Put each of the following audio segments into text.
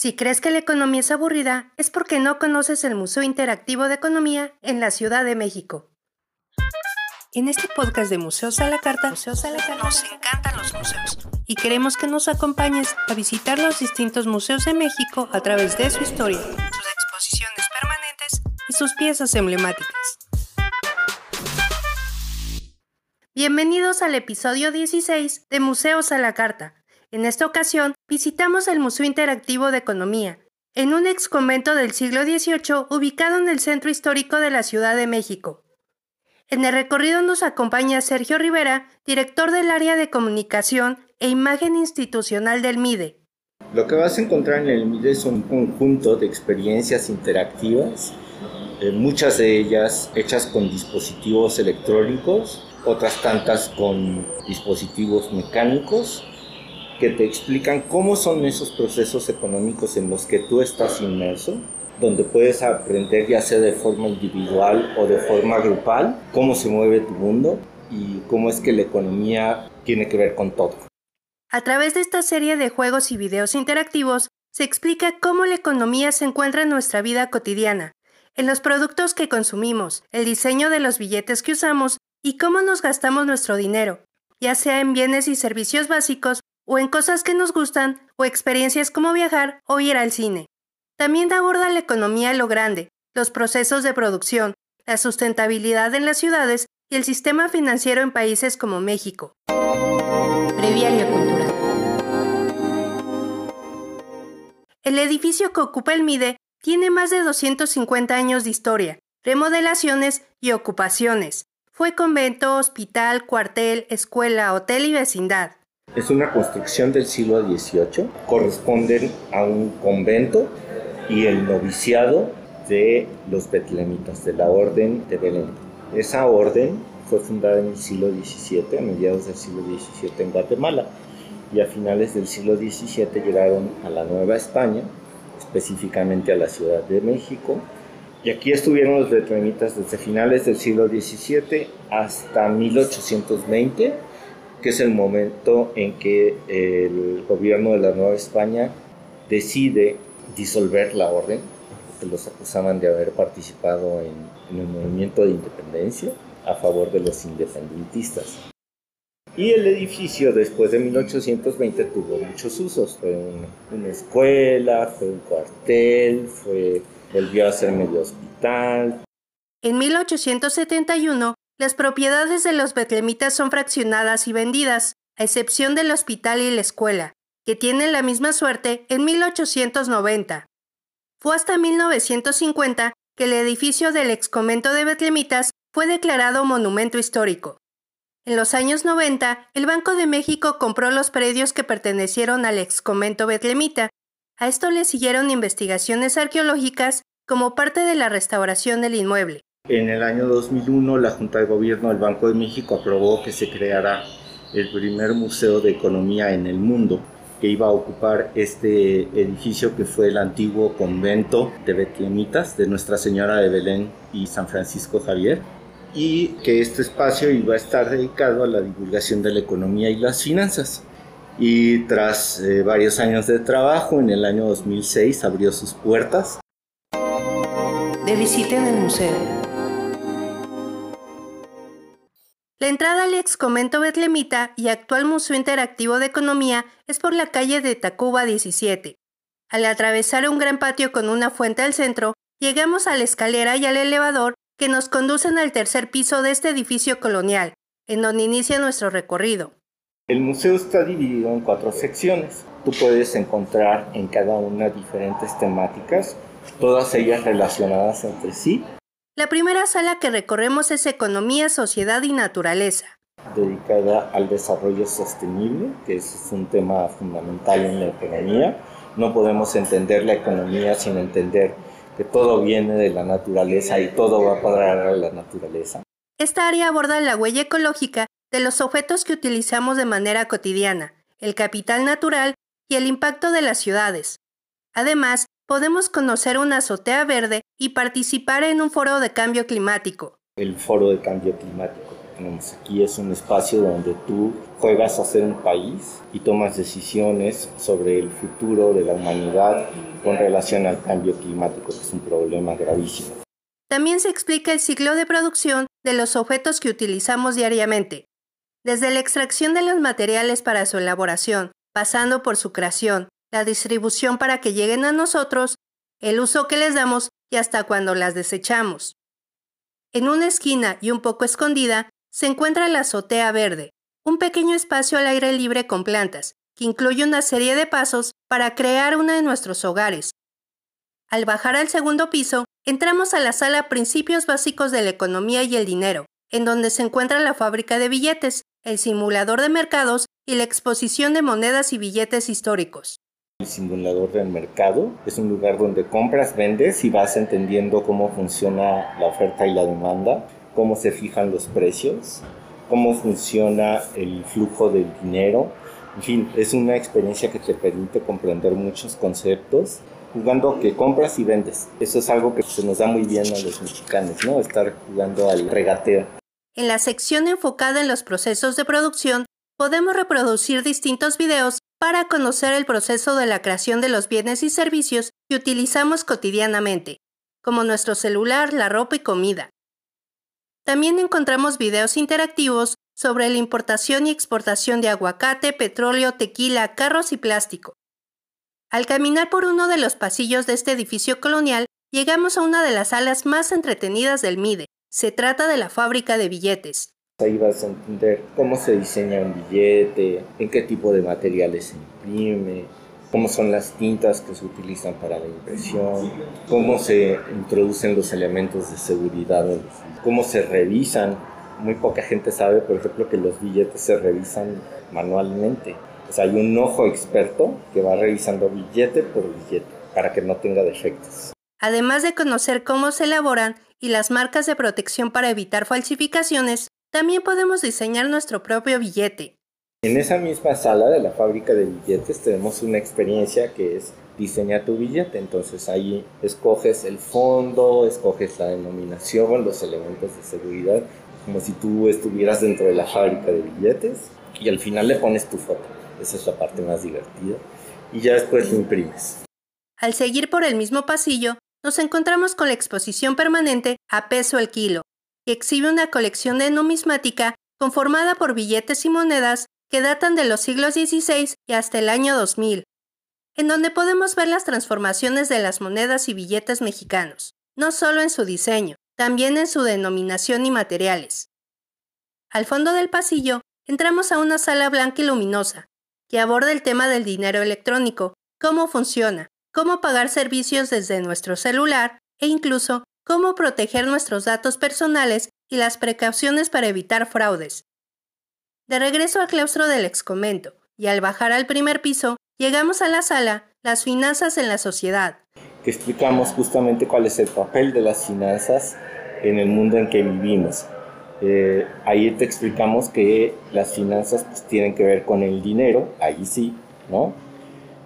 Si crees que la economía es aburrida, es porque no conoces el Museo Interactivo de Economía en la Ciudad de México. En este podcast de Museos a la Carta, nos encantan los museos y queremos que nos acompañes a visitar los distintos museos de México a través de su historia, sus exposiciones permanentes y sus piezas emblemáticas. Bienvenidos al episodio 16 de Museos a la Carta. En esta ocasión visitamos el Museo Interactivo de Economía, en un ex convento del siglo XVIII ubicado en el centro histórico de la Ciudad de México. En el recorrido nos acompaña Sergio Rivera, director del área de comunicación e imagen institucional del MIDE. Lo que vas a encontrar en el MIDE es un conjunto de experiencias interactivas, eh, muchas de ellas hechas con dispositivos electrónicos, otras tantas con dispositivos mecánicos que te explican cómo son esos procesos económicos en los que tú estás inmerso, donde puedes aprender ya sea de forma individual o de forma grupal cómo se mueve tu mundo y cómo es que la economía tiene que ver con todo. A través de esta serie de juegos y videos interactivos, se explica cómo la economía se encuentra en nuestra vida cotidiana, en los productos que consumimos, el diseño de los billetes que usamos y cómo nos gastamos nuestro dinero, ya sea en bienes y servicios básicos o en cosas que nos gustan, o experiencias como viajar o ir al cine. También aborda la economía a lo grande, los procesos de producción, la sustentabilidad en las ciudades y el sistema financiero en países como México. Breviario Cultural. El edificio que ocupa el MIDE tiene más de 250 años de historia, remodelaciones y ocupaciones. Fue convento, hospital, cuartel, escuela, hotel y vecindad. Es una construcción del siglo XVIII, corresponden a un convento y el noviciado de los betlemitas, de la Orden de Belén. Esa orden fue fundada en el siglo XVII, a mediados del siglo XVII en Guatemala, y a finales del siglo XVII llegaron a la Nueva España, específicamente a la Ciudad de México, y aquí estuvieron los betlemitas desde finales del siglo XVII hasta 1820 que es el momento en que el gobierno de la Nueva España decide disolver la orden, que los acusaban de haber participado en, el movimiento de independencia a favor de los independentistas. Y el edificio después de 1820 tuvo muchos usos. Fue una, escuela, fue un cuartel, fue, volvió a ser medio hospital. En 1871 las propiedades de los betlemitas son fraccionadas y vendidas, a excepción del hospital y la escuela, que tienen la misma suerte en 1890. Fue hasta 1950 que el edificio del excomento de betlemitas fue declarado monumento histórico. En los años 90, el Banco de México compró los predios que pertenecieron al excomento betlemita. A esto le siguieron investigaciones arqueológicas como parte de la restauración del inmueble. En el año 2001 la Junta de Gobierno del Banco de México aprobó que se creara el primer museo de economía en el mundo que iba a ocupar este edificio que fue el antiguo convento de Betlemitas de Nuestra Señora de Belén y San Francisco Javier y que este espacio iba a estar dedicado a la divulgación de la economía y las finanzas. Y tras eh, varios años de trabajo, en el año 2006 abrió sus puertas. De visita en el museo. La entrada al ex convento betlemita y actual Museo Interactivo de Economía es por la calle de Tacuba 17. Al atravesar un gran patio con una fuente al centro, llegamos a la escalera y al elevador que nos conducen al tercer piso de este edificio colonial, en donde inicia nuestro recorrido. El museo está dividido en cuatro secciones. Tú puedes encontrar en cada una diferentes temáticas, todas ellas relacionadas entre sí la primera sala que recorremos es Economía, Sociedad y Naturaleza. Dedicada al desarrollo sostenible, que es un tema fundamental en la economía. No podemos entender la economía sin entender que todo viene de la naturaleza y todo va a parar a la naturaleza. Esta área aborda la huella ecológica de los objetos que utilizamos de manera cotidiana, el capital natural y el impacto de las ciudades. Además, podemos conocer una azotea verde y participar en un foro de cambio climático. El foro de cambio climático. tenemos aquí es un espacio donde tú juegas a ser un país y tomas decisiones sobre el futuro de la humanidad con relación al cambio climático, que es un problema gravísimo. También se explica el ciclo de producción de los objetos que utilizamos diariamente, desde la extracción de los materiales para su elaboración, pasando por su creación, la distribución para que lleguen a nosotros, el uso que les damos y hasta cuando las desechamos. En una esquina y un poco escondida se encuentra la azotea verde, un pequeño espacio al aire libre con plantas, que incluye una serie de pasos para crear uno de nuestros hogares. Al bajar al segundo piso, entramos a la sala Principios Básicos de la Economía y el Dinero, en donde se encuentra la fábrica de billetes, el simulador de mercados y la exposición de monedas y billetes históricos. El simulador del mercado es un lugar donde compras, vendes y vas entendiendo cómo funciona la oferta y la demanda, cómo se fijan los precios, cómo funciona el flujo del dinero. En fin, es una experiencia que te permite comprender muchos conceptos jugando que compras y vendes. Eso es algo que se nos da muy bien a los mexicanos, ¿no? Estar jugando al regateo. En la sección enfocada en los procesos de producción, podemos reproducir distintos videos para conocer el proceso de la creación de los bienes y servicios que utilizamos cotidianamente, como nuestro celular, la ropa y comida. También encontramos videos interactivos sobre la importación y exportación de aguacate, petróleo, tequila, carros y plástico. Al caminar por uno de los pasillos de este edificio colonial, llegamos a una de las salas más entretenidas del MIDE. Se trata de la fábrica de billetes. Ahí vas a entender cómo se diseña un billete, en qué tipo de materiales se imprime, cómo son las tintas que se utilizan para la impresión, cómo se introducen los elementos de seguridad, cómo se revisan. Muy poca gente sabe, por ejemplo, que los billetes se revisan manualmente. O hay un ojo experto que va revisando billete por billete para que no tenga defectos. Además de conocer cómo se elaboran y las marcas de protección para evitar falsificaciones, también podemos diseñar nuestro propio billete. En esa misma sala de la fábrica de billetes tenemos una experiencia que es diseñar tu billete. Entonces ahí escoges el fondo, escoges la denominación, los elementos de seguridad, como si tú estuvieras dentro de la fábrica de billetes y al final le pones tu foto. Esa es la parte más divertida. Y ya después lo imprimes. Al seguir por el mismo pasillo, nos encontramos con la exposición permanente a peso el kilo, exhibe una colección de numismática conformada por billetes y monedas que datan de los siglos XVI y hasta el año 2000, en donde podemos ver las transformaciones de las monedas y billetes mexicanos, no solo en su diseño, también en su denominación y materiales. Al fondo del pasillo, entramos a una sala blanca y luminosa, que aborda el tema del dinero electrónico, cómo funciona, cómo pagar servicios desde nuestro celular e incluso cómo proteger nuestros datos personales y las precauciones para evitar fraudes. De regreso al claustro del excomento y al bajar al primer piso, llegamos a la sala Las finanzas en la sociedad. Que explicamos justamente cuál es el papel de las finanzas en el mundo en que vivimos eh, ahí te explicamos que las finanzas pues, tienen que ver con el dinero, ahí sí, ¿no?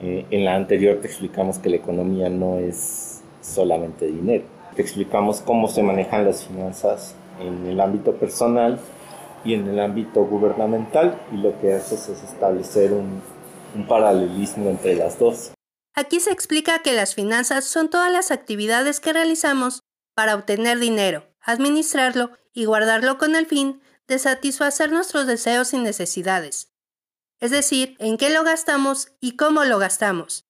Eh, en la anterior te explicamos que la economía no es solamente dinero. Te explicamos cómo se manejan las finanzas en el ámbito personal y en el ámbito gubernamental y lo que haces es establecer un, un paralelismo entre las dos. Aquí se explica que las finanzas son todas las actividades que realizamos para obtener dinero, administrarlo y guardarlo con el fin de satisfacer nuestros deseos y necesidades. Es decir, en qué lo gastamos y cómo lo gastamos.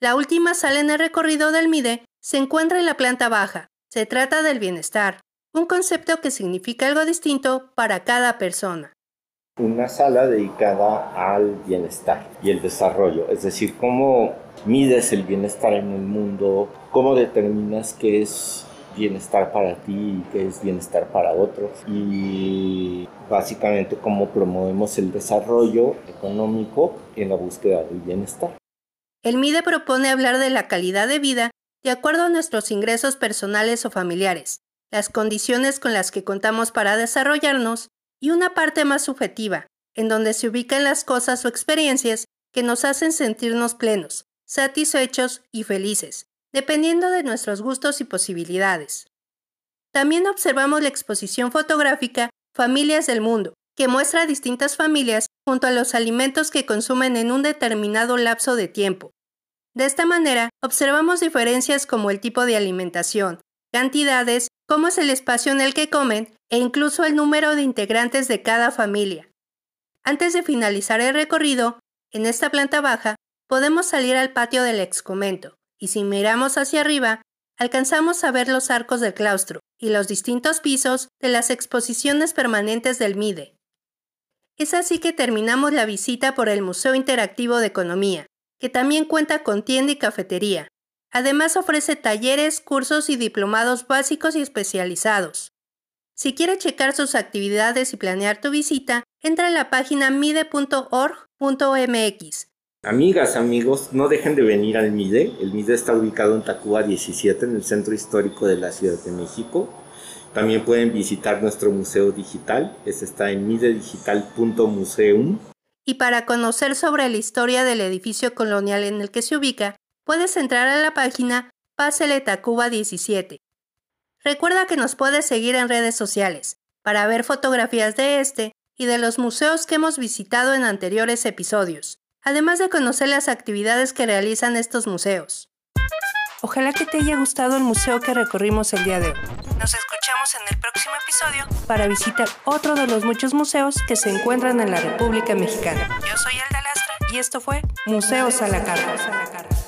La última sala en el recorrido del MIDE se encuentra en la planta baja. Se trata del bienestar, un concepto que significa algo distinto para cada persona. Una sala dedicada al bienestar y el desarrollo, es decir, cómo mides el bienestar en el mundo, cómo determinas qué es bienestar para ti y qué es bienestar para otros y básicamente cómo promovemos el desarrollo económico en la búsqueda del bienestar. El MIDE propone hablar de la calidad de vida de acuerdo a nuestros ingresos personales o familiares, las condiciones con las que contamos para desarrollarnos y una parte más subjetiva, en donde se ubican las cosas o experiencias que nos hacen sentirnos plenos, satisfechos y felices, dependiendo de nuestros gustos y posibilidades. También observamos la exposición fotográfica Familias del Mundo, que muestra distintas familias junto a los alimentos que consumen en un determinado lapso de tiempo. De esta manera, observamos diferencias como el tipo de alimentación, cantidades, cómo es el espacio en el que comen e incluso el número de integrantes de cada familia. Antes de finalizar el recorrido, en esta planta baja podemos salir al patio del excomento y si miramos hacia arriba, alcanzamos a ver los arcos del claustro y los distintos pisos de las exposiciones permanentes del MIDE. Es así que terminamos la visita por el Museo Interactivo de Economía, que también cuenta con tienda y cafetería. Además ofrece talleres, cursos y diplomados básicos y especializados. Si quieres checar sus actividades y planear tu visita, entra a la página mide.org.mx. Amigas, amigos, no dejen de venir al MIDE. El MIDE está ubicado en Tacuba 17, en el centro histórico de la Ciudad de México. También pueden visitar nuestro museo digital, ese está en midedigital.museum. Y para conocer sobre la historia del edificio colonial en el que se ubica, puedes entrar a la página Pásele Tacuba 17. Recuerda que nos puedes seguir en redes sociales para ver fotografías de este y de los museos que hemos visitado en anteriores episodios, además de conocer las actividades que realizan estos museos. Ojalá que te haya gustado el museo que recorrimos el día de hoy. Nos escuchamos en el próximo episodio para visitar otro de los muchos museos que se encuentran en la República Mexicana. Yo soy Alda Lastra y esto fue Museos a la Carta.